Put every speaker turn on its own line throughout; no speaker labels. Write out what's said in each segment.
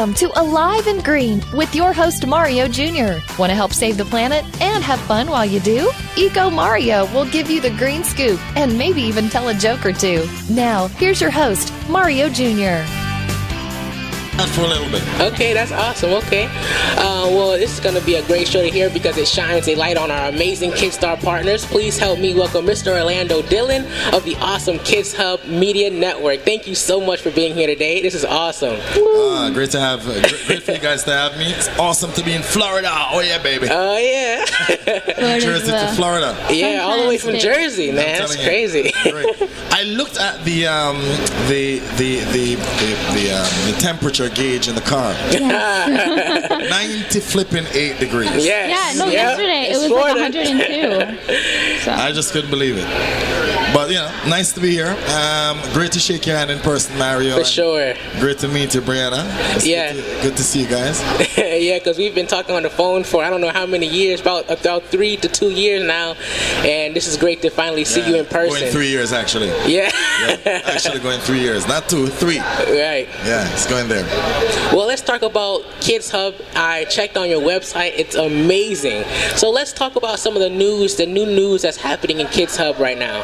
Welcome to Alive and Green with your host Mario Jr. Want to help save the planet and have fun while you do? Eco Mario will give you the green scoop and maybe even tell a joke or two. Now, here's your host, Mario Jr
for a little bit.
Okay, that's awesome. Okay. Uh, well, this is going to be a great show to hear because it shines a light on our amazing KidStar partners. Please help me welcome Mr. Orlando Dillon of the awesome Kids Hub Media Network. Thank you so much for being here today. This is awesome.
Uh, great to have, uh, great, great, for you guys to have me. It's awesome to be in Florida. Oh yeah, baby.
Oh uh, yeah.
Jersey to Florida.
Yeah, all the way from Jersey, man. That's crazy.
I looked at the um, the the the the, the, um, the temperature gauge in the car. Yes. 90 flipping 8 degrees.
Yes.
Yeah, no,
yep.
yesterday it was Florida. like 102. So.
I just couldn't believe it. But, yeah, nice to be here. Um, great to shake your hand in person, Mario.
For sure.
Great to meet you, Brianna. It's
yeah.
Good to, good to, see you guys.
yeah, because we've been talking on the phone for I don't know how many years, about about three to two years now. And this is great to finally see yeah. you in person.
Going three years, actually.
Yeah.
yeah. Actually, going three years. Not two, three.
Right.
Yeah, it's going there.
Well, let's talk about Kids Hub. I checked on your website; it's amazing. So let's talk about some of the news, the new news that's happening in Kids Hub right now.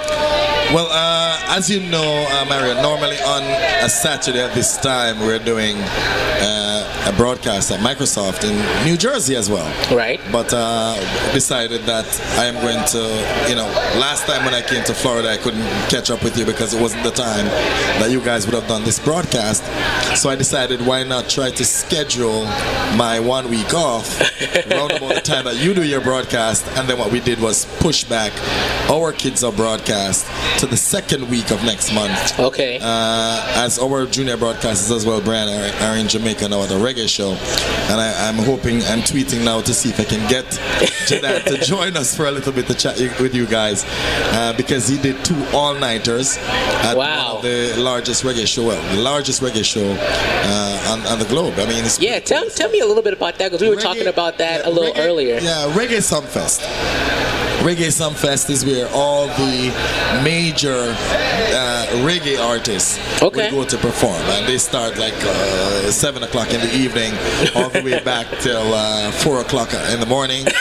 Well, uh, as you know, uh, Mario, normally on a Saturday at this time we're doing. Uh, a broadcast at Microsoft in New Jersey as well.
Right.
But uh, decided that I am going to, you know, last time when I came to Florida, I couldn't catch up with you because it wasn't the time that you guys would have done this broadcast. So I decided why not try to schedule my one week off around about the time that you do your broadcast. And then what we did was push back our Kids broadcast to the second week of next month.
Okay.
Uh, as our junior broadcasters as well, Brian, are, are in Jamaica now at the regular reggae show. And I, am hoping, I'm tweeting now to see if I can get Jadad to join us for a little bit to chat with you guys. Uh, because he did two all nighters at
wow.
the largest reggae show, well, the largest reggae show uh, on, on, the globe. I mean,
yeah, tell, tell me a little bit about that because we were reggae, talking about that yeah, a little
reggae,
earlier.
Yeah, Reggae Sumfest. Reggae Sumfest is where all the major uh, reggae artists
okay.
will go to perform, and they start like uh, seven o'clock in the evening, all the way back till uh, four o'clock in the morning.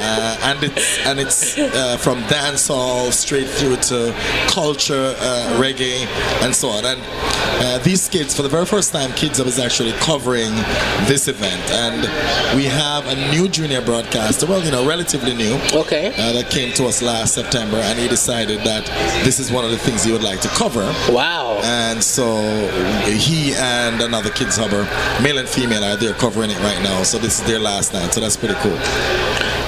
Uh, and it's and it's uh, from dancehall straight through to culture, uh, reggae, and so on. And uh, these kids, for the very first time, Kids Hub is actually covering this event, and we have a new junior broadcaster. Well, you know, relatively new.
Okay.
Uh, that came to us last September, and he decided that this is one of the things he would like to cover.
Wow.
And so he and another Kids Hubber, male and female, are there covering it right now. So this is their last night. So that's pretty cool.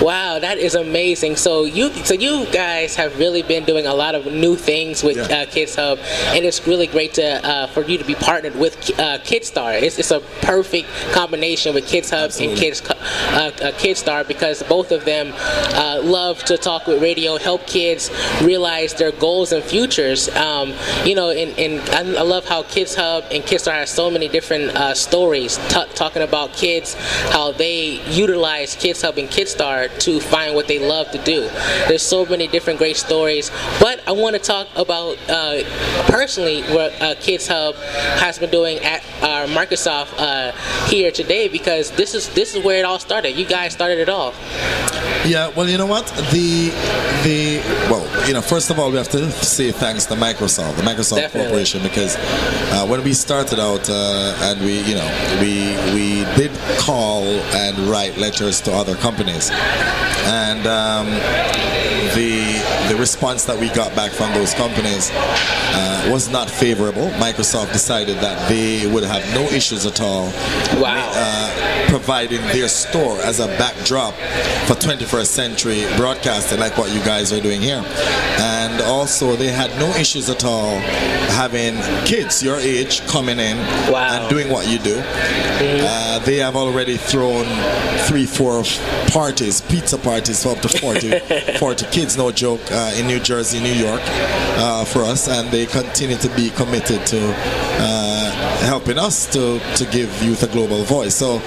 Wow, that is amazing. So you, so you guys have really been doing a lot of new things with yeah. uh, Kids Hub, and it's really great to uh, for you to be partnered with uh, KidStar. It's, it's a perfect combination with Kids Hub Absolutely. and Kids uh, uh, KidStar because both of them uh, love to talk with radio, help kids realize their goals and futures. Um, you know, and, and I love how Kids Hub and KidStar has so many different uh, stories t- talking about kids, how they utilize Kids Hub and KidStar to find what they love to do. There's so many different great stories, but I want to talk about uh, personally what uh, Kids Hub has been doing at uh, Microsoft uh, here today because this is this is where it all started. You guys started it all.
Yeah, well, you know what? The the well, you know, first of all, we have to say thanks to Microsoft, the Microsoft
Definitely.
Corporation, because uh, when we started out uh, and we, you know, we we did call and write letters to other companies, and um, the the response that we got back from those companies uh, was not favorable. Microsoft decided that they would have no issues at all.
Wow.
Uh, providing their store as a backdrop for 21st century broadcasting, like what you guys are doing here. And also, they had no issues at all having kids your age coming in
wow.
and doing what you do. Mm-hmm. Uh, they have already thrown three, four parties, pizza parties for up to 40, 40 kids, no joke. Uh, uh, in New Jersey, New York, uh, for us, and they continue to be committed to uh, helping us to, to give youth a global voice. So,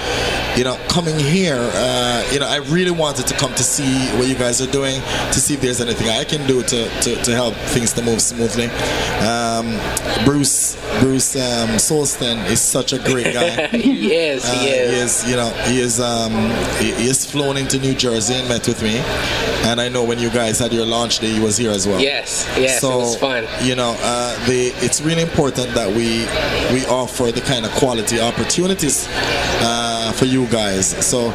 you know, coming here, uh, you know, I really wanted to come to see what you guys are doing, to see if there's anything I can do to, to, to help things to move smoothly. Um, um, Bruce Bruce um, Solston is such a great guy.
he is. He
Uh,
is.
He is, you know, he is. Um, he, he is flown into New Jersey and met with me, and I know when you guys had your launch day, he was here as well.
Yes. Yes.
so
it was fun.
you know, uh, the it's really important that we we offer the kind of quality opportunities uh, for you guys. So,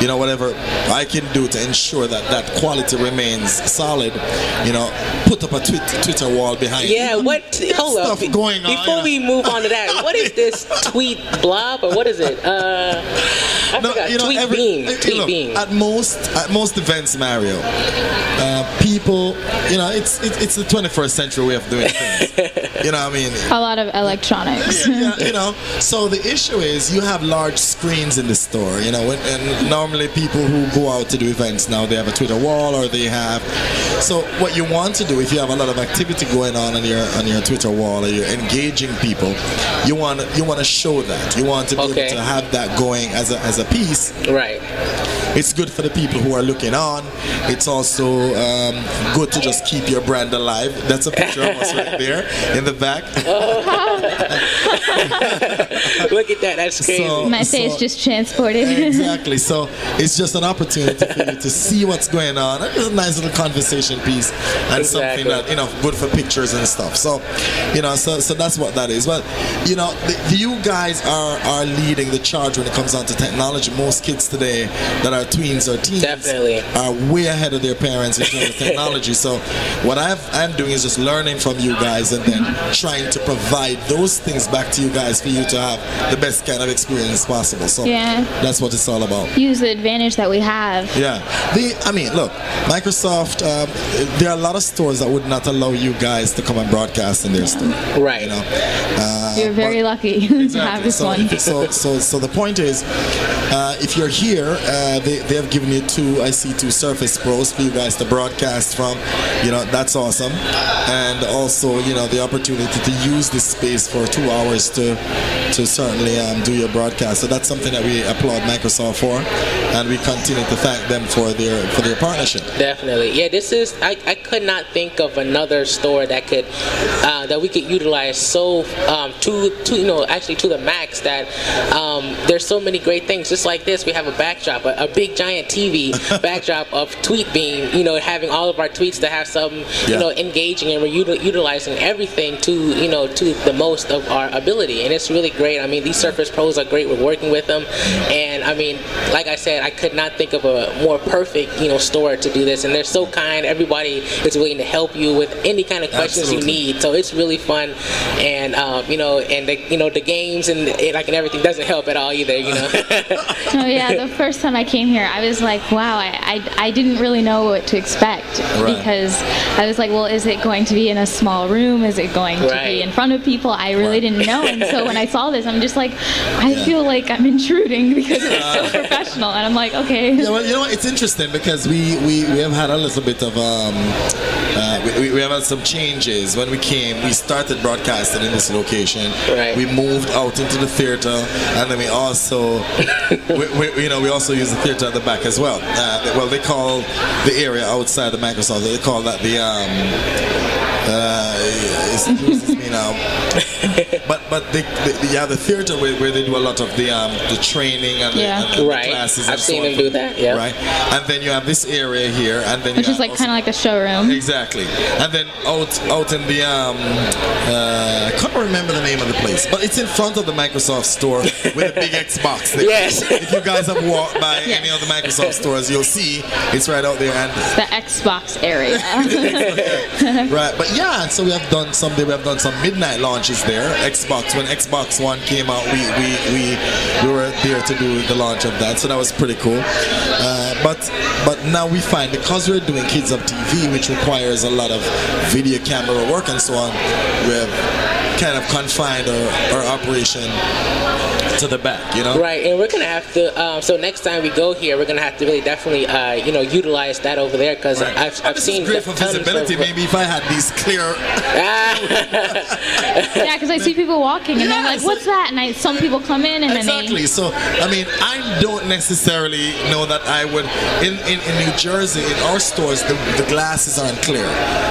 you know, whatever I can do to ensure that that quality remains solid, you know, put up a tweet, Twitter wall behind.
Yeah,
it.
what?
There's
Hold up.
going on.
Before
yeah.
we move on to that, what is this tweet blob or what is it? Uh, I
No,
forgot.
you know,
tweet
every,
beam.
eh,
Tweet
look,
beam.
At most, at most events, Mario, uh, people, you know, it's it, it's the 21st century way of doing things. you know, what I mean,
A lot of electronics.
yeah, you know. So the issue is you have large screens in the store, you know, when, and normally people who go out to do events now they have a Twitter wall or they have. So what you want to do if you have a lot of activity going on on your on your Twitter wall or you're engaging people, you want you want to show that. You want to be
Okay.
able to have that going as a as a piece
right.
it's good for the people who are looking on. It's also um, good to just keep your brand alive. That's a picture of us right there in the back.
Look at that. That's crazy.
So-
My face just transported.
exactly. So it's just an opportunity for you to see what's going on. It's a nice little conversation piece and something that you know good for pictures and stuff. So you know, so so that's what that is. But you know, the, you guys are are leading the charge when it comes down to technology. Most kids today that are tweens or teens
Definitely.
are way ahead of their parents in terms of technology. So what I've, I'm doing is just learning from you guys and then trying to provide those things back to you guys for you to have the best kind of experience possible. So
Yeah.
That's what it's all about.
Use the advantage that we have.
Yeah, the I mean, look, Microsoft. Um, there are a lot of stores that would not allow you guys to come and broadcast in their store.
Right.
You know, uh,
You're very
but-
lucky to have this
so,
one.
So, so, so the point is, uh, if you're here, uh, they, they have given you two, I see two Surface Pros for you guys to broadcast from. You know, that's awesome. And also, you know, the opportunity to use this space for two hours to to certainly um, do your broadcast. So that's something that we applaud Microsoft for, and we continue to thank them for their for their partnership.
Definitely, yeah. This is I, I could not think of another store that could uh, that we could utilize so um, to to you know actually to the max that um, there's so many great things. Just like this, we have a backdrop, a, a big giant TV backdrop of Tweet Beam. You know, having all of our tweets to have something you know engaging, and we're util- utilizing everything to you know to the most of our ability, and it's really great. I mean, these Surface Pros are great. We're working with them, and I mean, like I said, I could not think of a more perfect you know store to do this, and they're so kind. Everybody is willing to help you with any kind of questions
Absolutely.
you need. So it's really fun, and um, you know, and the you know the games and it, like and everything doesn't help at all either. You know.
Oh yeah, the first time I came here, I was like, wow, I, I, I didn't really know what to expect
Right.
because I was like, well, is it going to be in a small room? Is it going to be in front of people? I really
Right.
didn't know, and so when I saw this, I'm just like, I feel like I'm intruding because it's so professional, and I'm like, okay.
Yeah, well, you know what? It's interesting because we, we, we have had a little bit of um, uh, we, we have had some changes. When we came, we started broadcasting in this location.
Right.
We moved out into the theater, and then we also, we, we, you know, we also use the theater at the back as well. Uh, well, they call the area outside the Microsoft. They call that the um, uh, it's, it's me now. but but the, the, yeah, the theater where, where they do a lot of the um, the training and the,
Yeah.
and the
Right.
classes.
I've
and so
seen
on
them do that, yeah.
Right. And then you have this area here, and then
Which
you
is like kind of like a showroom.
Exactly. And then out out in the um uh, I can't remember the name of the place, but it's in front of the Microsoft store with a big Xbox there.
Yes.
If you guys have walked by
Yes.
any of the Microsoft stores, you'll see it's right out there and
The Xbox area.
right. But yeah, so we have done some we have done some midnight launches there. Xbox when Xbox One came out, we we, we, we were there to do the launch of that, so that was pretty cool. Uh, but but now we find because we're doing Kids Hub TV, which requires a lot of video camera work and so on, we have kind of confined our, our operation to the back, you know.
Right, and we're gonna have to. Um, so next time we go here, we're gonna have to really definitely, uh, you know, utilize that over there because
Right.
I've, I've seen
great for visibility.
of-
Maybe if I had these clear.
yeah, because I see people walking and
Yeah,
they're like,
so-
"What's that?" And I some people come in and
Exactly.
then
So, I mean, I don't necessarily know that I would. In, in, in New Jersey, in our stores, the, the glasses aren't clear.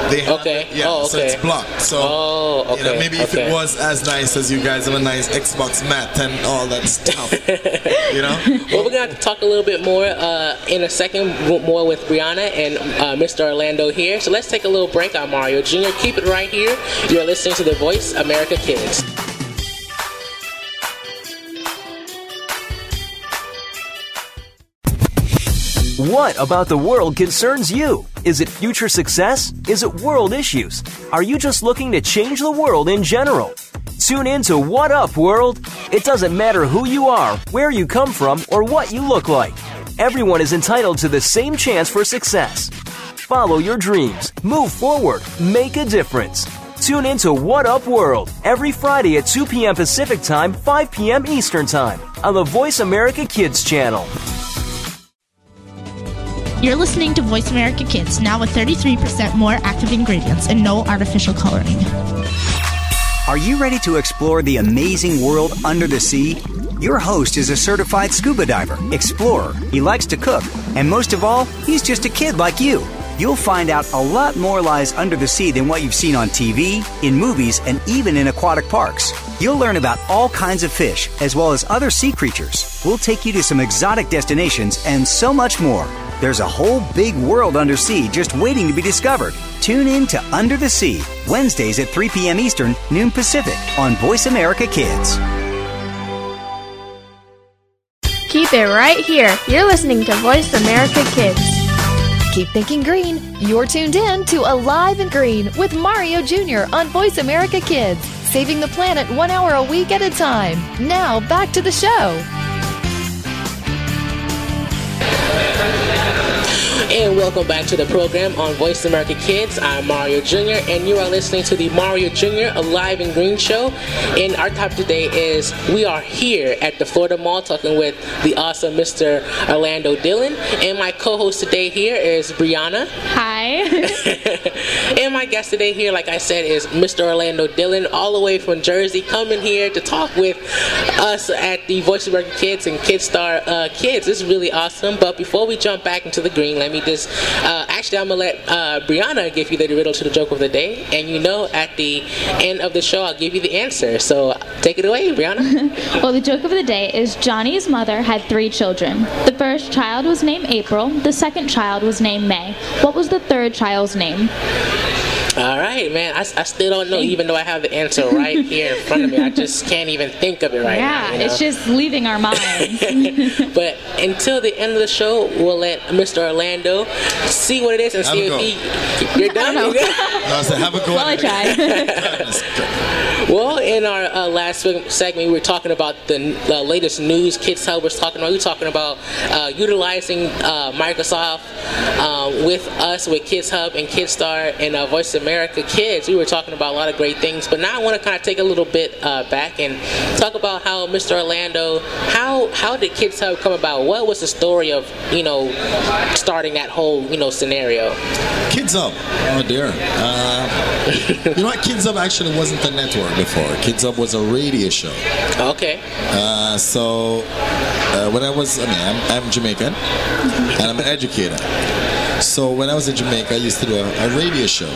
They have,
Okay.
Yeah,
Oh,
so it's blocked. So,
Oh,
you know,
okay,
maybe if
okay.
it was as nice as you guys have a nice Xbox mat and all that stuff, you know?
Well, we're going to talk a little bit more uh, in a second, more with Brianna and uh, Mr. Orlando here. So let's take a little break on Mario Jr. Keep it right here. You're listening to the Voice America Kids.
What about the world concerns you? Is it future success? Is it world issues? Are you just looking to change the world in general? Tune in to What Up World. It doesn't matter who you are, where you come from, or what you look like. Everyone is entitled to the same chance for success. Follow your dreams, move forward, make a difference. Tune in to What Up World every Friday at 2 p.m. Pacific Time, 5 p.m. Eastern Time on the Voice America Kids channel.
You're listening to Voice America Kids, now with 33% more active ingredients and no artificial coloring.
Are you ready to explore the amazing world under the sea? Your host is a certified scuba diver, explorer. He likes to cook, and most of all, he's just a kid like you. You'll find out a lot more lies under the sea than what you've seen on TV, in movies, and even in aquatic parks. You'll learn about all kinds of fish, as well as other sea creatures. We'll take you to some exotic destinations and so much more. There's a whole big world under sea just waiting to be discovered. Tune in to Under the Sea, Wednesdays at 3 p.m. Eastern, noon Pacific, on Voice America Kids.
Keep it right here. You're listening to Voice America Kids.
Keep thinking green. You're tuned in to Alive and Green with Mario Jr. on Voice America Kids, saving the planet one hour a week at a time. Now, back to the show.
And welcome back to the program on Voice America Kids. I'm Mario Jr. and you are listening to the Mario Jr. Alive and Green Show. And our topic today is we are here at the Florida Mall talking with the awesome Mr. Orlando Dillon. And my co-host today here is Brianna.
hi.
my guest today here, like I said, is Mr. Orlando Dillon, all the way from Jersey, coming here to talk with us at the Voice of America Kids and Kidstar uh, Kids. This is really awesome. But before we jump back into the green, let me just uh, actually, I'm gonna let uh, Brianna give you the riddle to the joke of the day, and you know, at the end of the show, I'll give you the answer. So take it away, Brianna.
well, the joke of the day is Johnny's mother had three children. The first child was named April. The second child was named May. What was the third child's name?
All right, man. I, I still don't know, even though I have the answer right here in front of me. I just can't even think of it right
yeah,
now. you know?
it's just leaving our minds.
but until the end of the show, we'll let Mr. Orlando see what it is and
Have
see if
go.
he. You're done.
know.
You good?
No, I said, have a go.
well, I
at
tried.
Well, in our uh, last segment, we were talking about the, the latest news Kids Hub was talking about. We were talking about uh, utilizing uh, Microsoft um, with us, with Kids Hub and Kidstar and uh, Voice America Kids. We were talking about a lot of great things, but now I want to kind of take a little bit uh, back and talk about how Mr. Orlando, how how did Kids Hub come about? What was the story of you know starting that whole you know scenario?
Kids Hub. Oh dear. Uh, you know what? Kids Hub actually wasn't a network before. Kids Hub was a radio show.
Okay.
Uh, so uh, when I was, I mean, I'm, I'm Jamaican and I'm an educator. So when I was in Jamaica, I used to do a, a radio show.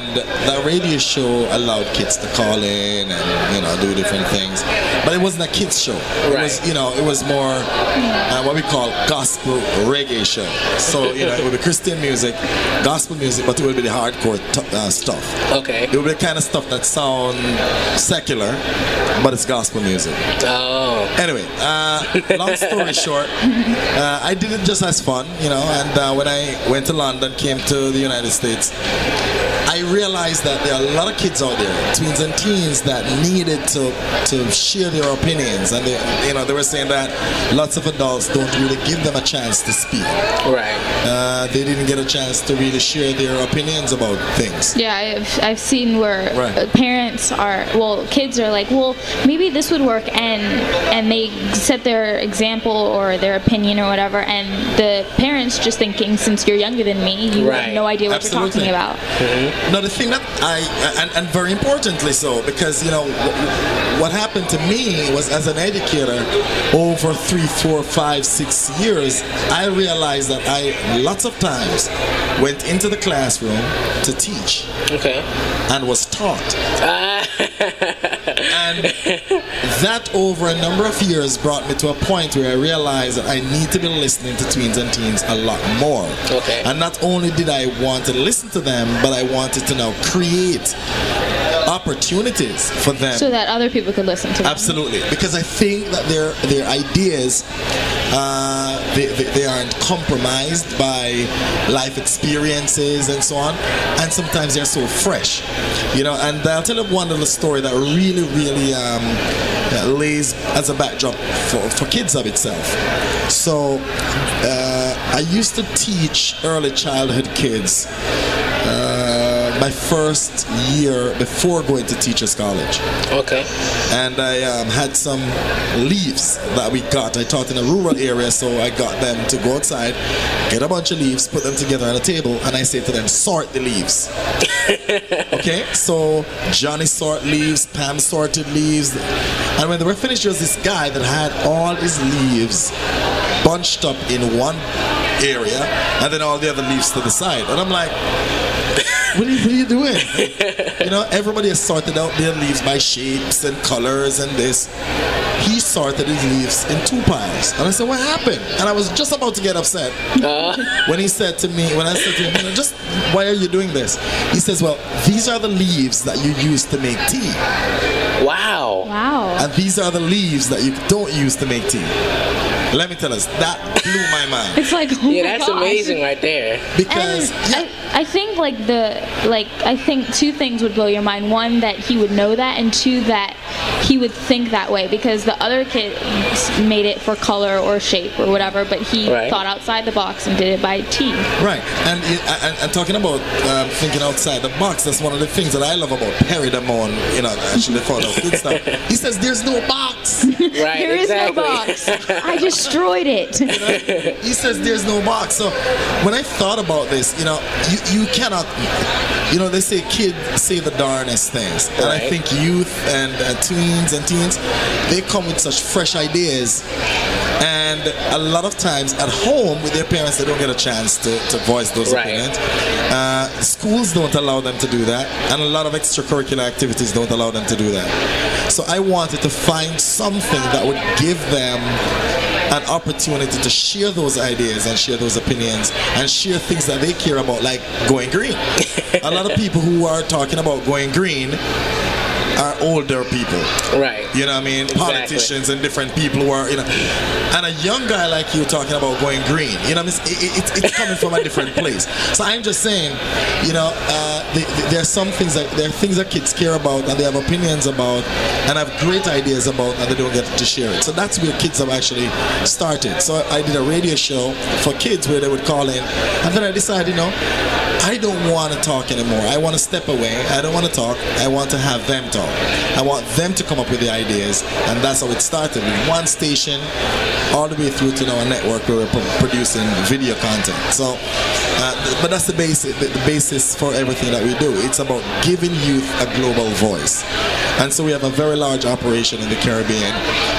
And that radio show allowed kids to call in and you know do different things, but it wasn't a kids show. It
Right.
was you know it was more uh, what we call gospel reggae show. So you know it would be Christian music, gospel music, but it would be the hardcore t- uh, stuff.
Okay.
It would be the kind of stuff that sound secular, but it's gospel music.
Oh.
Anyway, uh, long story short, uh, I did it just as fun, you know. And uh, when I went to London, came to the United States, I realized that there are a lot of kids out there, tweens and teens, that needed to to share their opinions, and they, you know, they were saying that lots of adults don't really give them a chance to speak.
Right.
Uh, they didn't get a chance to really share their opinions about things.
Yeah, I've, I've seen where
Right.
uh, parents are, well, kids are like, well, maybe this would work, and and they set their example or their opinion or whatever, and the parents just thinking, since you're younger than me, you
Right.
have no idea what
Absolutely.
you're talking about.
No, the thing that I, and, and very importantly so, because, you know, wh- what happened to me was as an educator over three, four, five, six years, I realized that I lots of times went into the classroom to teach
Okay.
and was taught.
Ah,
And that over a number of years brought me to a point where I realized that I need to be listening to tweens and teens a lot more.
Okay.
And not only did I want to listen to them, but I wanted to now create opportunities for them.
So that other people could listen to them.
Absolutely, because I think that their their ideas uh, they, they, they aren't compromised by life experiences and so on, and sometimes they're so fresh, you know. And I'll tell you one little story that really, really um, that lays as a backdrop for, for kids of itself. So uh, I used to teach early childhood kids. My first year before going to teachers college
okay.
and I um, had some leaves that we got. I taught in a rural area, so I got them to go outside, get a bunch of leaves, put them together on a table, and I say to them, sort the leaves. okay, so Johnny sort leaves, Pam sorted leaves, and when they were finished, there was this guy that had all his leaves bunched up in one area, and then all the other leaves to the side, and I'm like. What are, you, what are you doing? you know, everybody has sorted out their leaves by shapes and colors and this. He sorted his leaves in two piles. And I said, What happened? And I was just about to get upset uh-huh. when he said to me, when I said to him, "You know, just why are you doing this? He says, Well, these are the leaves that you use to make tea.
Wow.
Wow.
And these are the leaves that you don't use to make tea. Let me tell us, that blew my mind.
It's like, oh
Yeah,
my
that's
gosh.
amazing right there.
Because
And
yeah,
I, think like the like I think two things would blow your mind. One that he would know that, and two that he would think that way because the other kid made it for color or shape or whatever, but he
Right.
thought outside the box and did it by tea.
Right, and, and, and talking about um, thinking outside the box, that's one of the things that I love about Perry Damon, you know, actually found out good stuff. He says there's no box.
Right.
There is
exactly.
no box. I destroyed it.
He says there's no box. So when I thought about this, you know, you, you cannot, you know, they say kids say the darnest things. And I think youth and uh, and teens, they come with such fresh ideas. And a lot of times at home with their parents, they don't get a chance to, to voice those
Right.
opinions. Uh, schools don't allow them to do that. And a lot of extracurricular activities don't allow them to do that. So I wanted to find something that would give them an opportunity to share those ideas and share those opinions and share things that they care about, like going green. a lot of people who are talking about going green are older people.
Right.
You know what I mean?
Exactly.
Politicians and different people who are, you know. And a young guy like you talking about going green, you know, it's, it, it, it's coming from a different place. So I'm just saying, you know, uh, the, the, there are some things that there are things that kids care about and they have opinions about and have great ideas about and they don't get to share it. So that's where kids have actually started. So I did a radio show for kids where they would call in, and then I decided, you know, I don't want to talk anymore. I want to step away. I don't want to talk. I want to have them talk. I want them to come up with the ideas, and that's how it started with one station, all the way through to our network where we're producing video content. So, uh, but that's the basis. The, the basis for everything that we do. It's about giving youth a global voice, and so we have a very large operation in the Caribbean,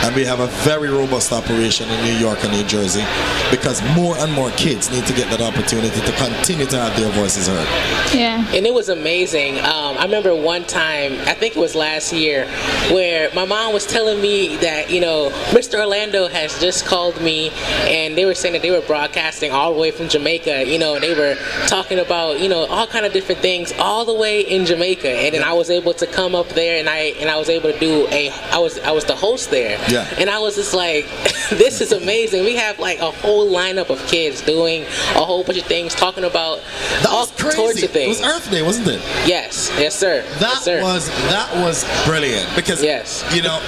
and we have a very robust operation in New York and New Jersey, because more and more kids need to get that opportunity to continue to have their voices heard.
Yeah.
And it was amazing. Um, I remember one time, I think it was last year, where my mom was telling me that, you know, Mr. Orlando has just called me and they were saying that they were broadcasting all the way from Jamaica, you know, and they were talking about, you know, all kind of different things all the way in Jamaica. And then I was able to come up there and I and I was able to do a I was I was the host there.
Yeah.
And I was just like, this is amazing. We have like a whole lineup of kids doing a whole bunch of things, talking about
That
all sorts of things.
It was Earth Day, wasn't it?
Yes, yes, sir.
That
yes, sir.
was that was brilliant because
Yes.
you know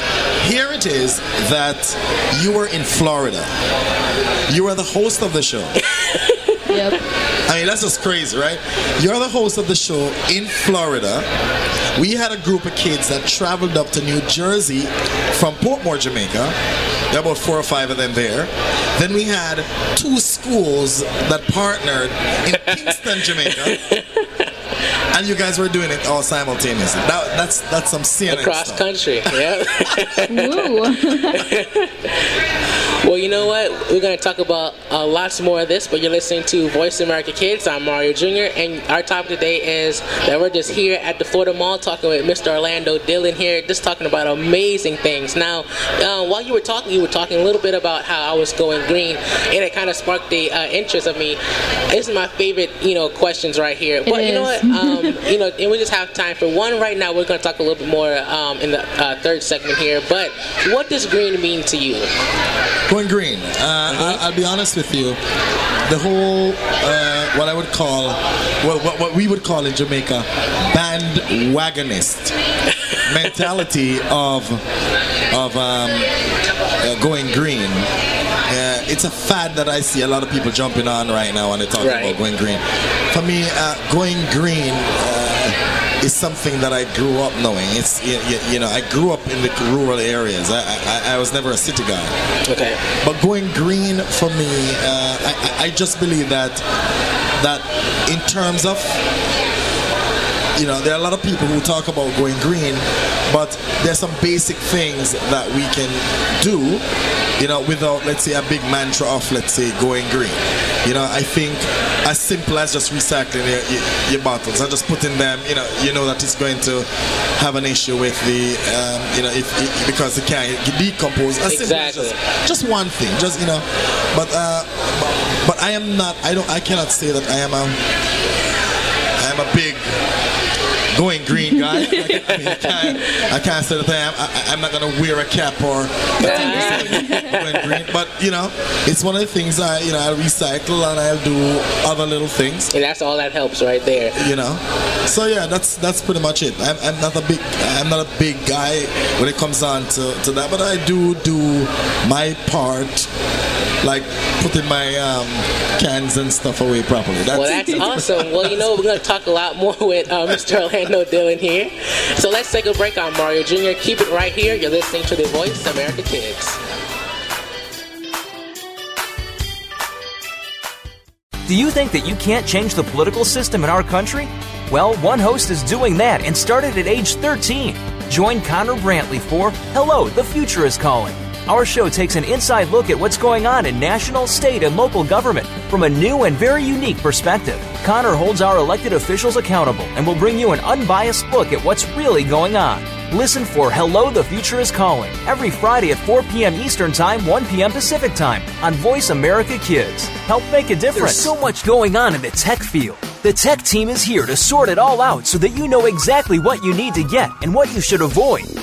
here it is that you were in Florida. You were the host of the show.
Yep.
I mean that's just crazy, right? You're the host of the show in Florida. We had a group of kids that traveled up to New Jersey from Portmore, Jamaica. There were about four or five of them there. Then we had two schools that partnered in Kingston, Jamaica. And you guys were doing it all simultaneously. That, that's that's some CNN
across
stuff.
country. Yeah. Well, you know what? We're going to talk about uh, lots more of this, but you're listening to Voice America Kids. I'm Mario Jr., and our topic today is that we're just here at the Florida Mall talking with Mr. Orlando Dillon here, just talking about amazing things. Now, uh, while you were talking, you were talking a little bit about how I was going green, and it kind of sparked the uh, interest of me. This is my favorite, you know, questions right here.
It
but you know what? Um, you know, and we just have time for one right now. We're going to talk a little bit more um, in the uh, third segment here. But what does green mean to you?
Going green. Uh, I, I'll be honest with you. The whole, uh, what I would call, well, what, what we would call in Jamaica, bandwagonist mentality of of um, uh, going green. Uh, it's a fad that I see a lot of people jumping on right now when they talk
Right.
about going green. For me, uh, going green uh, is something that I grew up knowing. It's you, you, know I grew up in the rural areas. I, I, I was never a city guy.
Okay.
But going green for me, uh, I, I- I just believe that that in terms of you know, there are a lot of people who talk about going green, but there's some basic things that we can do, you know, without, let's say, a big mantra of, let's say, going green. You know, I think as simple as just recycling your, your, your bottles and just putting them, you know, you know that it's going to have an issue with the, um, you know, if, if because it can't decompose. As
Exactly.
just, just one thing, just you know, but uh, but, but I am not. I don't. I cannot say that I am a. I am a big going green guy. I, can't- I mean, I can't, I can't say that I am. Not gonna wear a cap or going green. But you know, it's one of the things I you know I recycle and I'll do other little things.
And that's all that helps right there.
You know, so yeah, that's that's pretty much it. I'm, I'm not a big I'm not a big guy when it comes on to, to that, but I do do my part, like putting my um, cans and stuff away properly. That's,
Well, that's awesome. Well, you know, we're going to talk a lot more with uh, Mr. Orlando Dillon here. So let's take a break on Mario Jr. Keep it right here. You're listening to The Voice America Kids.
Do you think that you can't change the political system in our country? Well, one host is doing that and started at age 13. Join Connor Brantley for Hello, the Future is Calling. Our show takes an inside look at what's going on in national, state, and local government from a new and very unique perspective. Connor holds our elected officials accountable and will bring you an unbiased look at what's really going on. Listen for Hello, the Future is Calling every Friday at 4 p.m. Eastern Time, 1 p.m. Pacific Time on Voice America Kids. Help make a difference. There's so much going on in the tech field. The tech team is here to sort it all out so that you know exactly what you need to get and what you should avoid.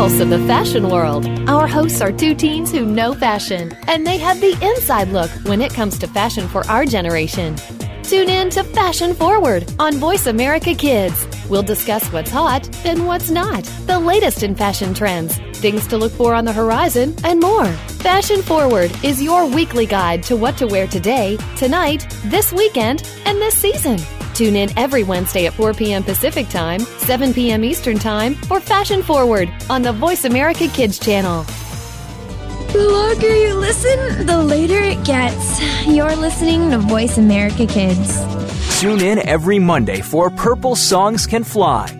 Pulse of the fashion world. Our hosts are two teens who know fashion, and they have the inside look when it comes to fashion for our generation. Tune in to Fashion Forward on Voice America Kids. We'll discuss what's hot and what's not, the latest in fashion trends, things to look for on the horizon, and more. Fashion Forward is your weekly guide to what to wear today, tonight, this weekend, and this season. Tune in every Wednesday at 4 p.m. Pacific Time, 7 p.m. Eastern Time for Fashion Forward on the Voice America Kids channel.
The longer you listen, the later it gets. You're listening to Voice America Kids.
Tune in every Monday for Purple Songs Can Fly.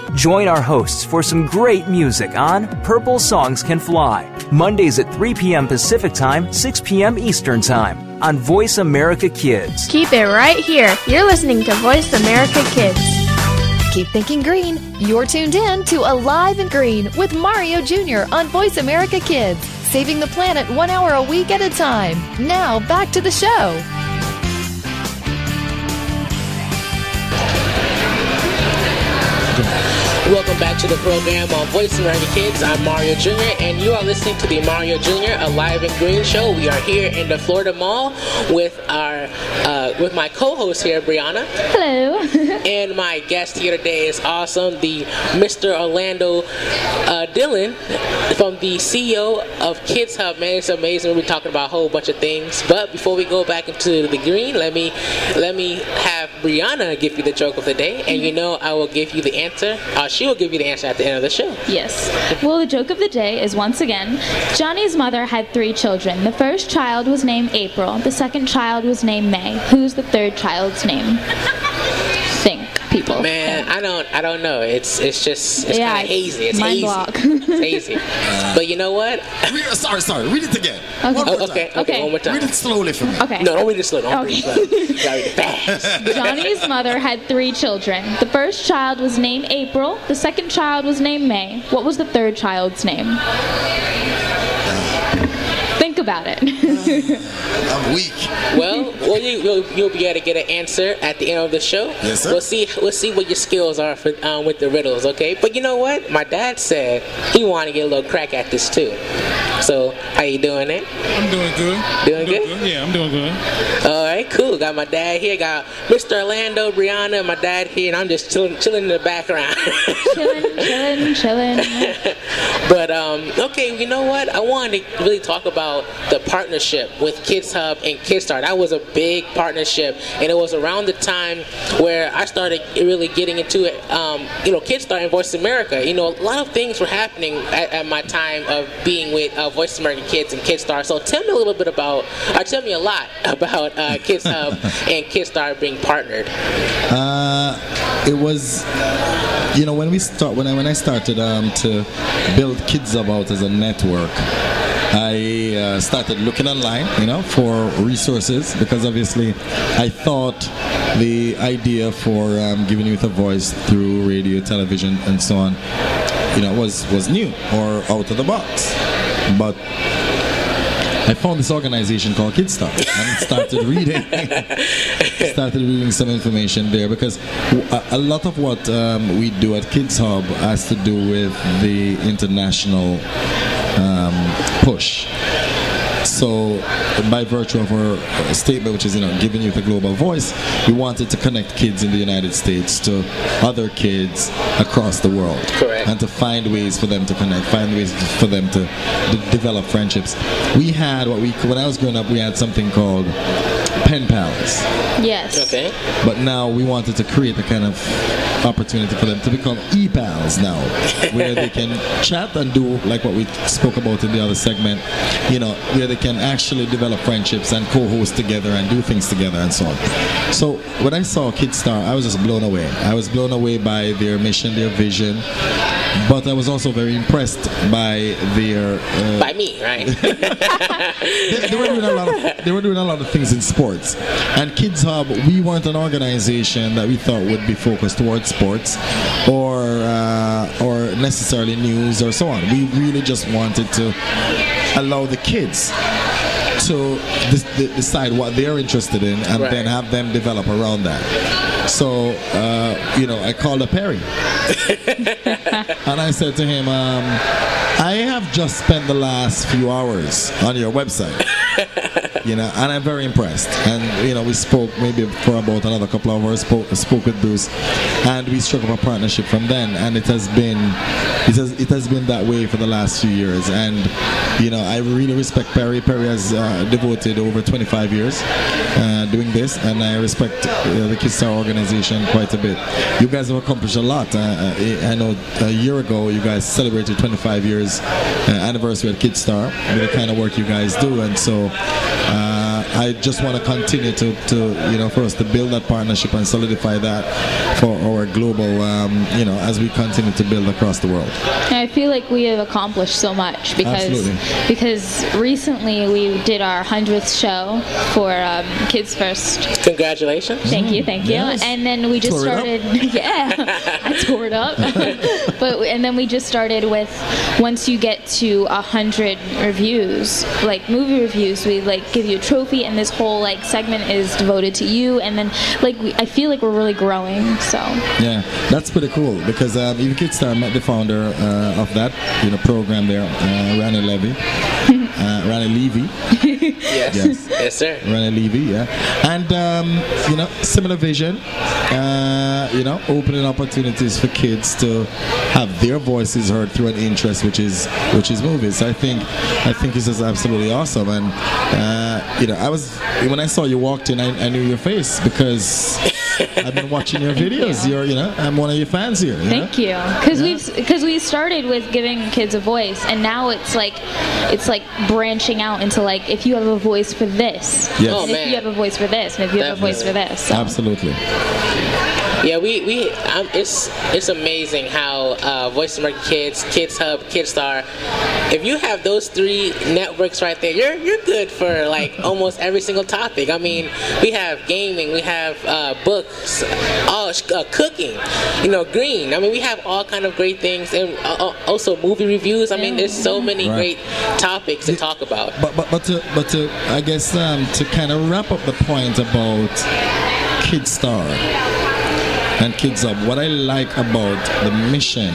Join our hosts for some great music on Purple Songs Can Fly, Mondays at 3 p.m. Pacific Time, 6 p.m. Eastern Time on Voice America Kids.
Keep it right here. You're listening to Voice America Kids.
Keep thinking green. You're tuned in to Alive and Green with Mario Jr. on Voice America Kids, saving the planet one hour a week at a time. Now, back to the show.
Welcome back to the program on Voice America Kids. I'm Mario Jr. and you are listening to the Mario Jr. Alive and Green Show. We are here in the Florida Mall with our uh, with my co-host here, Brianna.
Hello.
and my guest here today is awesome, the Mr. Orlando uh, Dillon from the CEO of Kids Hub. Man, it's amazing. We're talking about a whole bunch of things. But before we go back into the green, let me let me have Brianna give you the joke of the day, and you know I will give you the answer. Uh, she will give you the answer at the end of the show.
Yes. Well, the joke of the day is once again Johnny's mother had three children. The first child was named April, the second child was named May. Who's the third child's name? Think, people.
Man, I don't, I don't know. It's, it's just, it's
Yeah,
kind of hazy. It's
mind
hazy.
block.
it's hazy. but you know what?
Read, uh, sorry, sorry. Read it again. One more
Oh,
time.
okay, okay,
Okay.
one more time.
Read it slowly for me.
Okay.
No, don't read it slow. Don't read
Okay.
it slow. Read it fast.
Johnny's mother had three children. The first child was named April, the second child was named May. What was the third child's name? Uh, Think about it.
I'm weak.
Well, well you, you'll, you'll be able to get an answer at the end of the show.
Yes, sir.
We'll see. We'll see what your skills are for um, with the riddles. Okay. But you know what? My dad said he wanted to get a little crack at this too. So how you doing it?
I'm doing good.
Doing
I'm
good?
Yeah, I'm doing good.
All right, cool. Got my dad here. Got Mr. Orlando, Brianna, and my dad here, and I'm just chilling, chilling in the background.
chilling, chilling, chilling.
But um, okay, you know what? I wanted to really talk about the partnership with Kids Hub and Kidstar. That was a big partnership, and it was around the time where I started really getting into it. Um, you know, Kidstar and Voice America. You know, a lot of things were happening at, at my time of being with uh, Voice America Kids and Kidstar. So tell me a little bit about, or tell me a lot about uh, Kids Hub and Kidstar being partnered.
Uh, it was, you know, when we start when I when I started um, to build Kids Hub as a network. I uh, started looking online, you know, for resources because obviously I thought the idea for um, giving youth a voice through radio, television, and so on, you know, was was new or out of the box. But I found this organization called Kidstar and started reading started reading some information there because a, lot of what um, we do at Kids Hub has to do with the international um, push. So, by virtue of our uh, statement, which is you know giving youth a global voice, we wanted to connect kids in the United States to other kids across the world,
Correct.
and to find ways for them to connect, find ways for them to de- develop friendships. We had what we when I was growing up, we had something called pen pals.
Yes.
Okay.
But now we wanted to create a kind of opportunity for them to become e-pals now, where they can chat and do like what we spoke about in the other segment, you know, where they can actually develop friendships and co-host together and do things together and so on. So when I saw Kidstar, I was just blown away. I was blown away by their mission, their vision, but I was also very impressed by their uh,
By me, right?
they, they were doing a lot of they were doing a lot of things in sports. And Kids Hub, we weren't an organization that we thought would be focused towards sports or uh, or necessarily news or so on. We really just wanted to allow the kids to decide what they're interested in and right. then have them develop around that. So, uh, you know, I called up Perry. and I said to him, um, I have just spent the last few hours on your website. you know, and I'm very impressed. And you know, we spoke maybe for about another couple of hours. Spoke, spoke with Bruce, and we struck up a partnership from then. And it has been, it has it has been that way for the last few years. And you know, I really respect Perry. Perry has uh, devoted over 25 years uh, doing this, and I respect uh, the Kidstar organization quite a bit. You guys have accomplished a lot. Uh, uh, I know a year ago you guys celebrated 25 years uh, anniversary at Kidstar the kind of work you guys do, and so. I just want to continue to, to, you know, for us to build that partnership and solidify that for our global, um, you know, as we continue to build across the world.
I feel like we have accomplished so much because Absolutely. because recently we did our hundredth show for um, Kids First.
Congratulations!
Thank you, thank you. Yes. And then we just tore started. Yeah, I tore it up. but and then we just started with once you get to a hundred reviews, like movie reviews, we like give you a trophy and this whole like segment is devoted to you. And then like we, i feel like we're really growing so.
Yeah that's pretty cool because um, even kidstar met the founder uh, of that you know program there uh, Ranny Levy. Uh, Ranny Levy.
Yes. yes yes sir.
Ranny Levy yeah. And um, you know similar vision. Uh, you know opening opportunities for kids to have their voices heard through an interest which is which is movies I think I think this is absolutely awesome and uh, you know I was when I saw you walked in, I, I knew your face because I've been watching your videos. You. are you know, I'm one of your fans here. You
Thank
know?
you. Because yeah. we've because we started with giving kids a voice, and now it's like it's like branching out into like if you have a voice for this,
yes. oh,
if you have a voice for this, and if you Definitely. have a voice for this. So.
Absolutely.
Yeah, we we um, it's it's amazing how uh, Voice America Kids, Kids Hub, Kidstar. If you have those three networks right there, you're you're good for like almost every single topic. I mean, we have gaming, we have uh, books, all uh, cooking, you know, green. I mean, we have all kind of great things, and uh, uh, also movie reviews. I mean, there's so many right. great topics to talk about.
But but but to, but to I guess um, to kind of wrap up the point about Kidstar and Kids Hub. What I like about the mission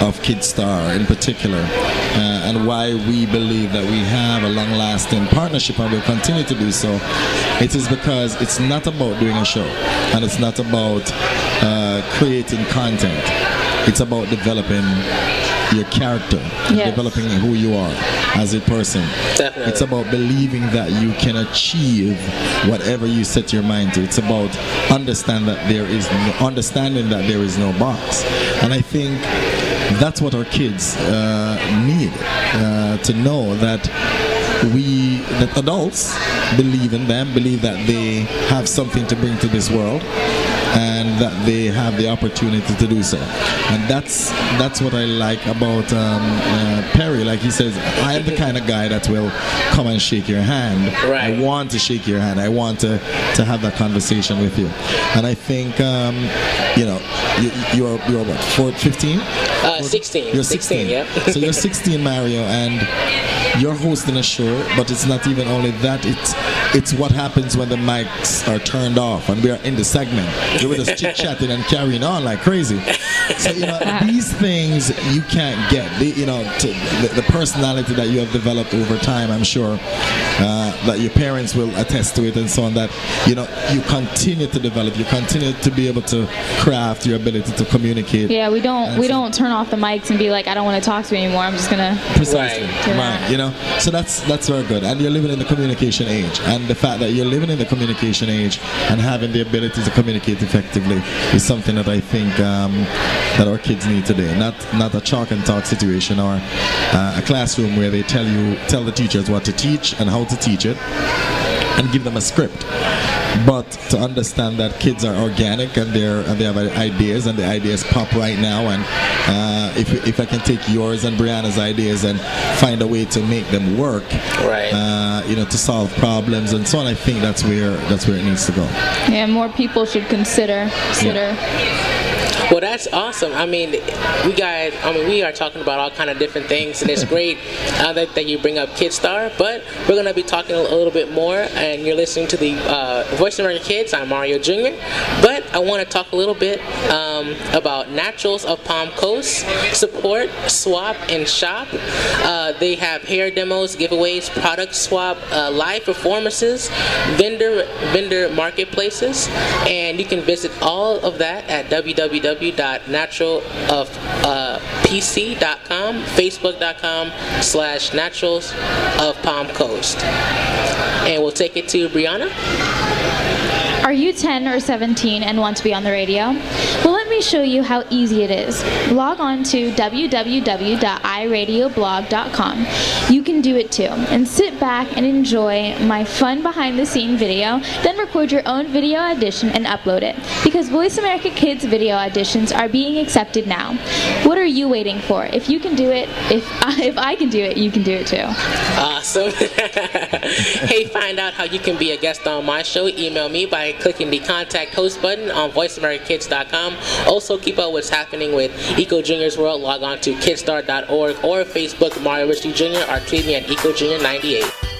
of Kidstar in particular, uh, and why we believe that we have a long-lasting partnership and will continue to do so, it is because it's not about doing a show, and it's not about uh, creating content. It's about developing your character, yes. developing who you are as a person.
Definitely.
It's about believing that you can achieve whatever you set your mind to. It's about understand that there is no, understanding that there is no box. And I think that's what our kids uh, need uh, to know that we that adults believe in them believe that they have something to bring to this world and that they have the opportunity to do so. And that's that's what I like about um, uh, Perry. Like he says, I am the kind of guy that will come and shake your hand.
Right.
I want to shake your hand. I want to, to have that conversation with you. And I think, um, you know, you, you're, you're what, 15?
Uh, 16.
You're 16.
16 yeah.
so you're 16, Mario, and you're hosting a show, but it's not even only that. It's it's what happens when the mics are turned off and we are in the segment. We were just chit chatting and carrying on like crazy. So you know these things you can't get. The, you know the, the, personality that you have developed over time. I'm sure uh, that your parents will attest to it and so on. That you know you continue to develop. You continue to be able to craft your ability to communicate.
Yeah, we don't we so, don't turn off the mics and be like, I don't want to talk to you anymore. I'm just gonna
precisely right. right. You know, so that's that's very good. And you're living in the communication age, and the fact that you're living in the communication age and having the ability to communicate effectively is something that I think um, that our kids need today. Not not a chalk and talk situation or uh, a classroom where they tell you tell the teachers what to teach and how to teach it and give them a script. But to understand that kids are organic and they're and they have ideas and the ideas pop right now. And uh, if if I can take yours and Brianna's ideas and find a way to make them work,
right?
Uh, you know, to solve problems and so on. I think that's where that's where it needs to go.
Yeah, more people should consider consider. Yeah
well, that's awesome. I mean, we guys, I mean, we are talking about all kind of different things, and it's great uh, that, that, you bring up KidStar. But we're going to be talking a, little bit more, and you're listening to the uh, Voice of America Kids. I'm Mario Jr. But I want to talk a little bit um, about Naturals of Palm Coast. Support, swap, and shop. Uh, they have hair demos, giveaways, product swap, uh, live performances, vendor vendor marketplaces, and you can visit all of that at www www.naturalofpc.com, facebook.com slash naturals of Palm Coast. And we'll take it to Brianna.
Are you 10 or 17 and want to be on the radio? Well, show you how easy it is. Log on to www.iradioblog.com. You can do it too and sit back and enjoy my fun behind the scene video, then record your own video audition and upload it. Because Voice America Kids video auditions are being accepted now. What are you waiting for? If you can do it, if I, if I can do it, you can do it too.
Awesome. hey, find out how you can be a guest on my show. Email me by clicking the contact host button on voiceamericakids.com. Also, keep up what's happening with Eco Junior's World. Log on to kidstar.org or Facebook Mario Ritchie Jr. or tweet me at EcoJunior98.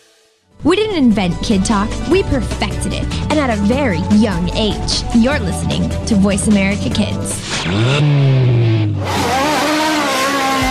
We didn't invent Kid Talk, we perfected it, and at a very young age. You're listening to Voice America Kids. Mm.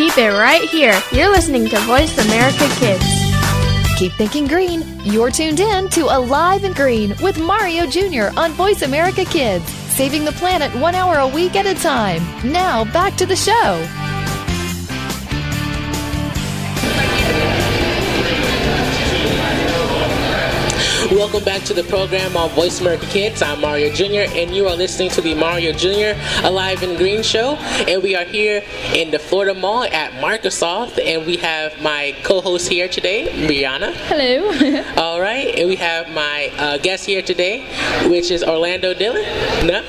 Keep it right here. You're listening to Voice America Kids.
Keep thinking green. You're tuned in to Alive and Green with Mario Jr. on Voice America Kids, saving the planet one hour a week at a time. Now, back to the show.
Welcome back to the program on Voice America Kids. I'm Mario Jr. and you are listening to the Mario Jr. Alive and Green Show. And we are here in the Florida Mall at Microsoft, and we have my co-host here today, Brianna.
Hello.
All right, and we have my uh, guest here today, which is Orlando Dillon. No.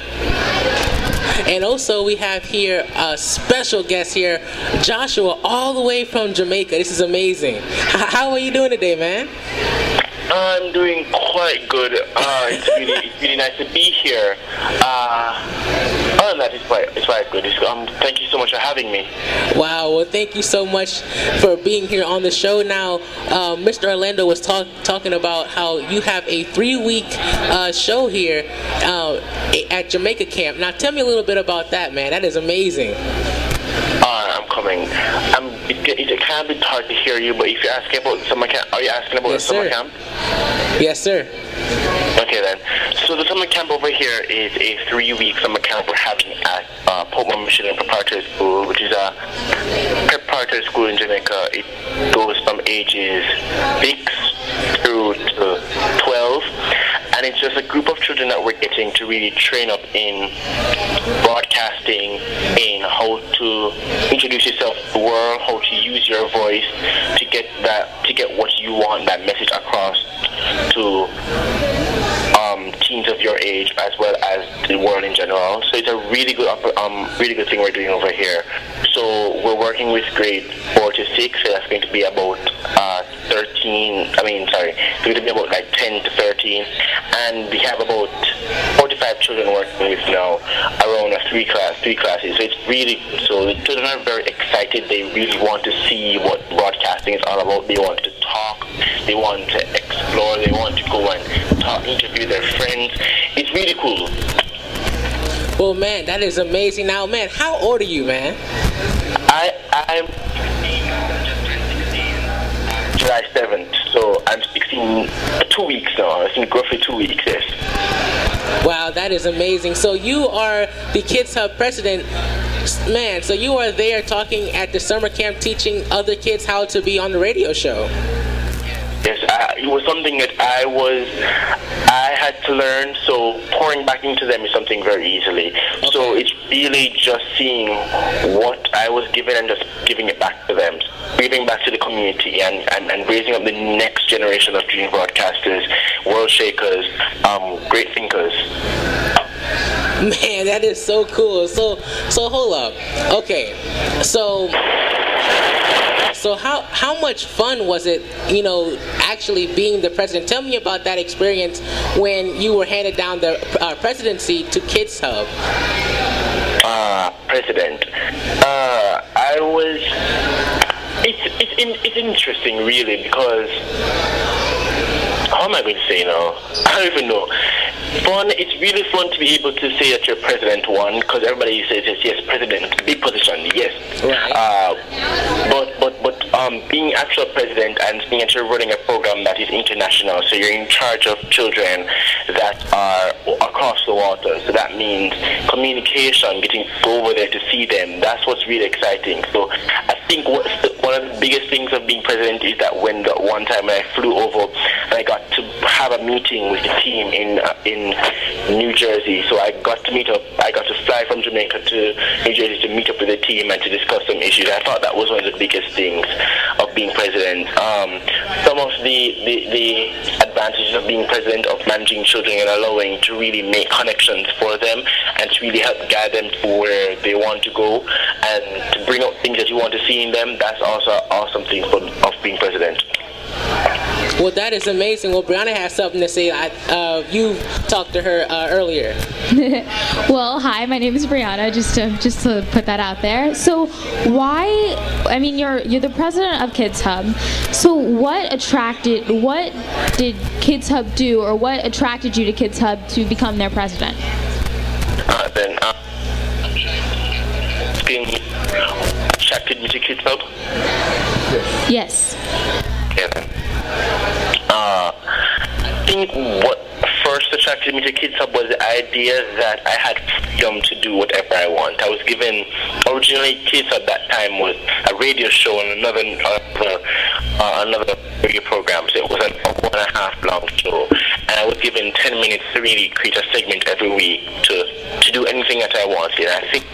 And also, we have here a special guest here, Joshua, all the way from Jamaica. This is amazing. How are you doing today, man?
I'm doing quite good. Uh, it's really it's really nice to be here. Uh, other than that, it's quite it's quite good. It's, um, thank you so much for having me.
Wow. Well, thank you so much for being here on the show. Now, uh, Mr. Orlando was talk, talking about how you have a three-week uh, show here uh, at Jamaica Camp. Now, tell me a little bit about that, man. That is amazing.
Coming. I'm, it, it, can be hard to hear you, but if you're asking about summer camp, are you asking about
yes,
the summer
sir.
camp?
Yes, sir.
Okay then. So the summer camp over here is a three-week summer camp we're having at uh, Michelin Preparatory School, which is a preparatory school in Jamaica. It goes from ages six through to twelve and it's just a group of children that we're getting to really train up in broadcasting, in how to introduce yourself to the world, how to use your voice to get that to get what you want that message across to um, teens of your age as well as the world in general. So it's a really good um, really good thing we're doing over here. So we're working with grade four to six. So that's going to be about uh, 13. I mean, sorry, it's going to be about like 10 to 13, and we have about 45 children working with now around a three class, three classes. So it's really so the children are very excited. They really want to see what broadcasting is all about. They want to talk. They want to explore. They want to go and talk, interview their friends. It's really cool.
Well, man, that is amazing. Now, man, how old are you, man?
I I'm July 7th, so I'm 16, two weeks now. I think roughly two weeks, yes.
Wow, that is amazing. So you are the Kids Hub president. Man, so you are there talking at the summer camp teaching other kids how to be on the radio show.
Yes, I, it was something that I was, I had to learn. So pouring back into them is something very easily. Okay. So it's really just seeing what I was given and just giving it back to them, giving back to the community, and, and, and raising up the next generation of dream broadcasters, world shakers, um, great thinkers.
Man, that is so cool. So, so hold up. Okay, so so how how much fun was it, you know, actually being the president? Tell me about that experience when you were handed down the uh, presidency to Kids Hub.
Uh, president. Uh, I was. It's it's in, it's interesting really because how am I going to say now? I don't even know. Fun. It's really fun to be able to say that you're president one because everybody says yes, yes, president, big position, yes.
Right.
Uh, but but but um, being actual president and being actually running a program that is international, so you're in charge of children that are across the water. So that means communication, getting over there to see them. That's what's really exciting. So I think the, one of the biggest things of being president is that when the one time I flew over and I got to have a meeting with the team in uh, in New Jersey. So I got to meet up. I got to fly from Jamaica to New Jersey to meet up with the team and to discuss some issues. I thought that was one of the biggest things of being president. Um, some of the, the, the advantages of being president of managing children and allowing to really make connections for them and to really help guide them to where they want to go and to bring out things that you want to see in them. That's also an awesome thing for, of being president.
Well, that is amazing. Well, Brianna has something to say. I, uh, you talked to her uh, earlier.
well, hi, my name is Brianna. Just to just to put that out there. So, why? I mean, you're you're the president of Kids Hub. So, what attracted? What did Kids Hub do, or what attracted you to Kids Hub to become their president?
Uh, then, uh, attracted me to Kids Hub.
Yes.
Yeah. Uh, I think what first attracted me to Kids Hub was the idea that I had freedom to do whatever I want. I was given originally Kids Hub that time was a radio show and another another, uh, another radio program. So it was an one and a half long show, and I was given ten minutes to really create a segment every week to to do anything that I wanted. And I think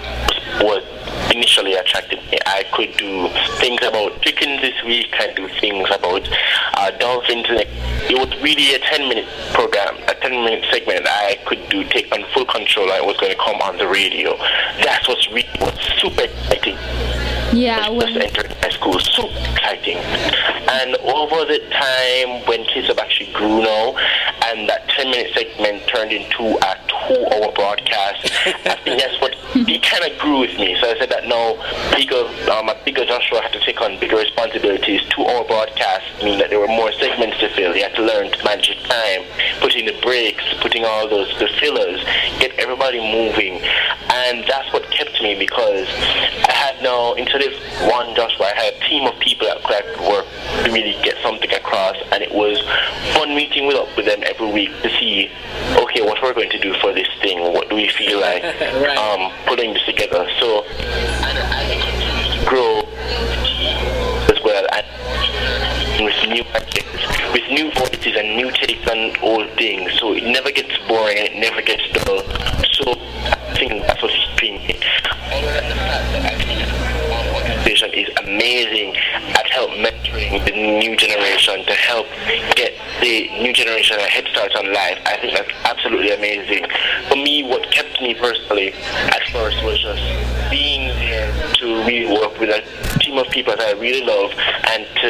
was initially attracted me. I could do things about chickens this week, I do things about uh, dolphins. It was really a 10 minute program, a 10 minute segment that I could do, take on full control it was going to come on the radio. That's what's really what's super exciting.
Yeah,
when just entered high school, super exciting. And over the time when kids have actually grew now, and that 10 minute segment turned into a two hour broadcast, I think that's what he kind of grew with me. So I said that now, bigger, um, bigger Joshua had to take on bigger responsibilities. Two hour broadcasts mean that there were more segments to fill. He had to learn to manage his time, putting the breaks, putting all those the fillers, get everybody moving. And that's what kept me because I had now, instead one Joshua, I had a team of people that could work to really get something across. And it was fun meeting with, up with them every week to see, okay, what we're going to do for this thing. What do we feel like
right.
um, putting this together? So, I can grow as well. And with new ideas, with new voices and new takes on old things. So it never gets boring and it never gets dull. So I think that's what's keeping Foundation is amazing at help mentoring the new generation to help get the new generation a head start on life. I think that's absolutely amazing. For me, what kept me personally at first was just being there to really work with a team of people that I really love and to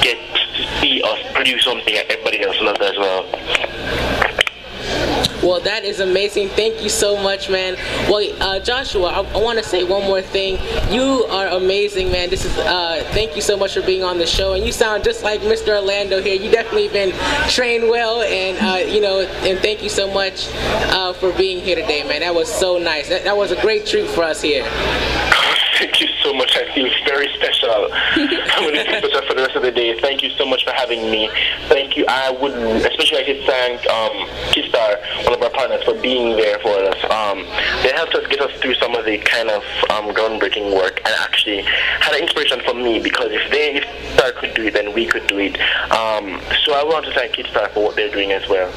get to see us produce something that everybody else loves as well.
Well, that is amazing. Thank you so much, man. Well, uh, Joshua, I, I want to say one more thing. You are amazing, man. This is uh, thank you so much for being on the show, and you sound just like Mr. Orlando here. You definitely been trained well, and uh, you know, and thank you so much uh, for being here today, man. That was so nice. That, that was a great treat for us here.
Thank you so much. I feel very special. I'm going to feel special for the rest of the day. Thank you so much for having me. Thank you. I would especially like to thank um, Kidstar, one of our partners, for being there for us. Um, they helped us get us through some of the kind of um, groundbreaking work and actually had an inspiration for me because if they if Kidstar could do it, then we could do it. Um, so I want to thank Kidstar for what they're doing as well.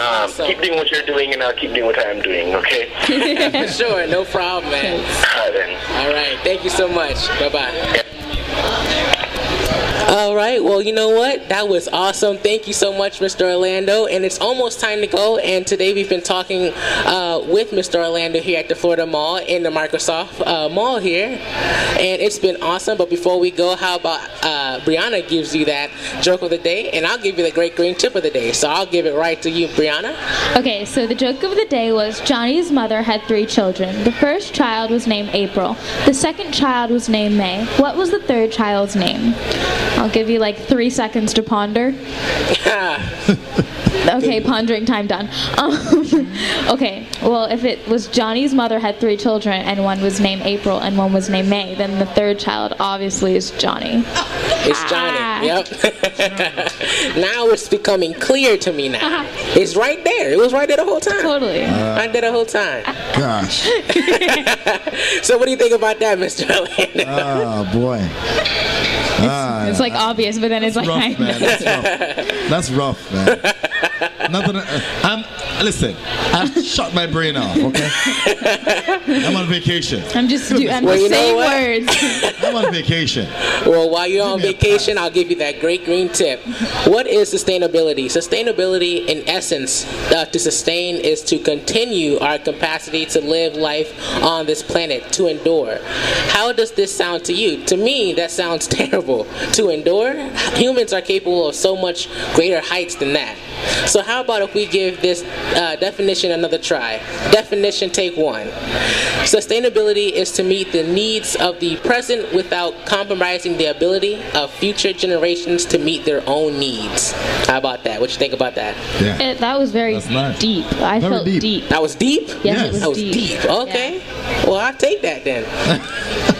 Um, Keep doing what you're doing, and I'll keep doing what I'm doing. Okay.
sure, no problem, man.
All right, then.
All right, thank you so much. Bye bye. All right, well, you know what? That was awesome. Thank you so much, Mr. Orlando. And it's almost time to go. And today we've been talking uh, with Mr. Orlando here at the Florida Mall in the Microsoft uh, Mall here. And it's been awesome. But before we go, how about uh, Brianna gives you that joke of the day? And I'll give you the great green tip of the day. So I'll give it right to you, Brianna.
Okay, so the joke of the day was Johnny's mother had three children. The first child was named April. The second child was named May. What was the third child's name? I'll give you like three seconds to ponder. okay, pondering time done. Um, okay, well, if it was Johnny's mother had three children and one was named April and one was named May, then the third child obviously is Johnny.
It's Johnny. Yep. now it's becoming clear to me now. It's right there. It was right there the whole time.
Totally.
right there the whole time.
Gosh.
so what do you think about that, Mr. Orlando?
Oh boy. Ah,
It's like obvious, but then it's like,
rough, man. That's rough. That's rough, man. Nothing. Uh, I'm. Listen. I've shut my brain off. Okay. I'm on vacation.
I'm just, do, I'm
Well,
just saying words.
I'm on vacation.
Well, while you're on vacation, I'll give you that great green tip. What is sustainability? Sustainability, in essence, uh, to sustain is to continue our capacity to live life on this planet, to endure. How does this sound to you? To me, that sounds terrible. To endure, humans are capable of so much greater heights than that. So, how about if we give this uh, definition another try? Definition take one. Sustainability is to meet the needs of the present without compromising the ability of future generations to meet their own needs. How about that? What you think about that?
It, that was very
nice.
deep. I
Very
felt
deep.
deep.
That was deep?
Yes, it was
That was
deep.
deep. Okay. Well, I'll take that then.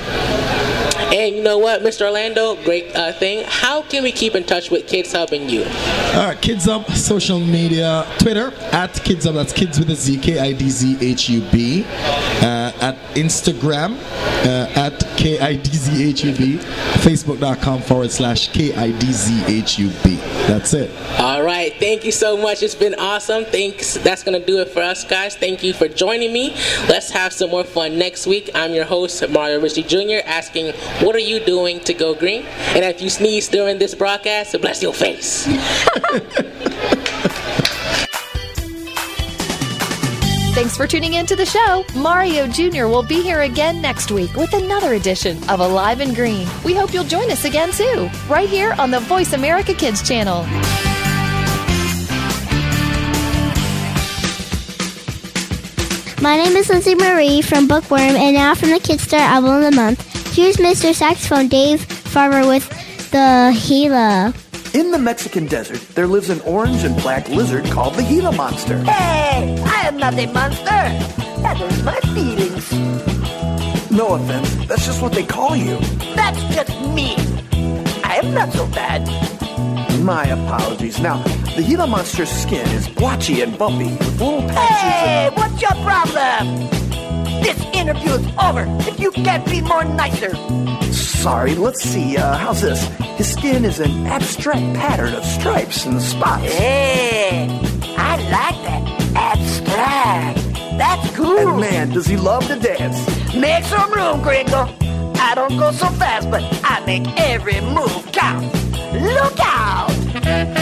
and you know what, Mr. Orlando, great uh, thing. How can we keep in touch with Kids Hub and you?
All right, Kids Hub social media, Twitter at Kids Hub. That's Kids with a Z K I D Z H U B. Uh, at Instagram uh, at K I D Z H U B. Facebook.com forward slash K I D Z H U B. That's it.
All right. Thank you so much. It's been awesome. Thanks. That's going to do it for us, guys. Thank you for joining me. Let's have some more fun next week. I'm your host, Mario Ritchie Jr., asking, What are you doing to go green? And if you sneeze during this broadcast, bless your face.
Thanks for tuning in to the show. Mario Jr. will be here again next week with another edition of Alive and Green. We hope you'll join us again too, right here on the Voice America Kids channel.
My name is Lindsay Marie from Bookworm, and now from the Kidstar Album of the Month. Here's Mr. Saxophone Dave Farmer with the Gila.
In the Mexican desert, there lives an orange and black lizard called the Gila monster.
Hey, I am not a monster. That is my feelings.
No offense, that's just what they call you.
That's just me. I am not so bad.
My apologies. Now, the Gila monster's skin is blotchy and bumpy with little patches
Hey, what's your problem? This interview is over if you can't be more nicer.
Sorry, let's see. Uh, how's this? His skin is an abstract pattern of stripes and spots.
Hey, I like that. Abstract. That's cool.
And man, does he love to dance.
Make some room, Gringo. I don't go so fast, but I make every move count. Look out!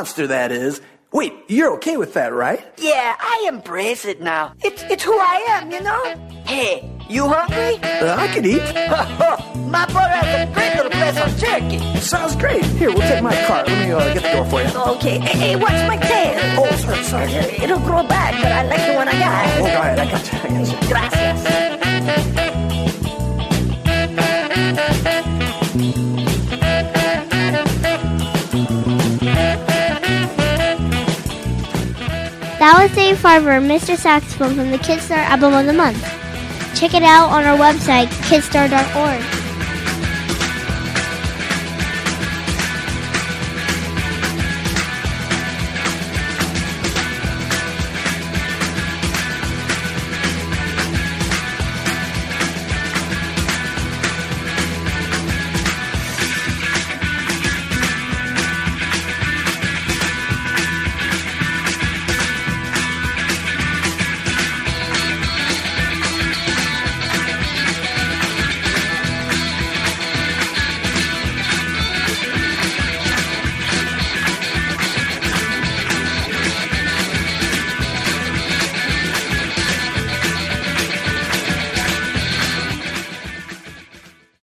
Monster, that is. Wait, you're okay with that, right?
Yeah, I embrace it now. It's it's who I am, you know? Hey, you hungry?
Uh, I could eat.
My brother has a great little place on Cherokee.
Sounds great. Here, we'll take my car. Let me uh, get the door for you.
Okay, hey, hey, watch my tail.
Oh, sorry, sorry.
It'll grow back, but I like the one I got.
Oh, go ahead. I got you. I got you.
Gracias.
That was Dave Farber, Mr. Saxophone from the Kidstar Album of the Month. Check it out on our website, kidstar.org.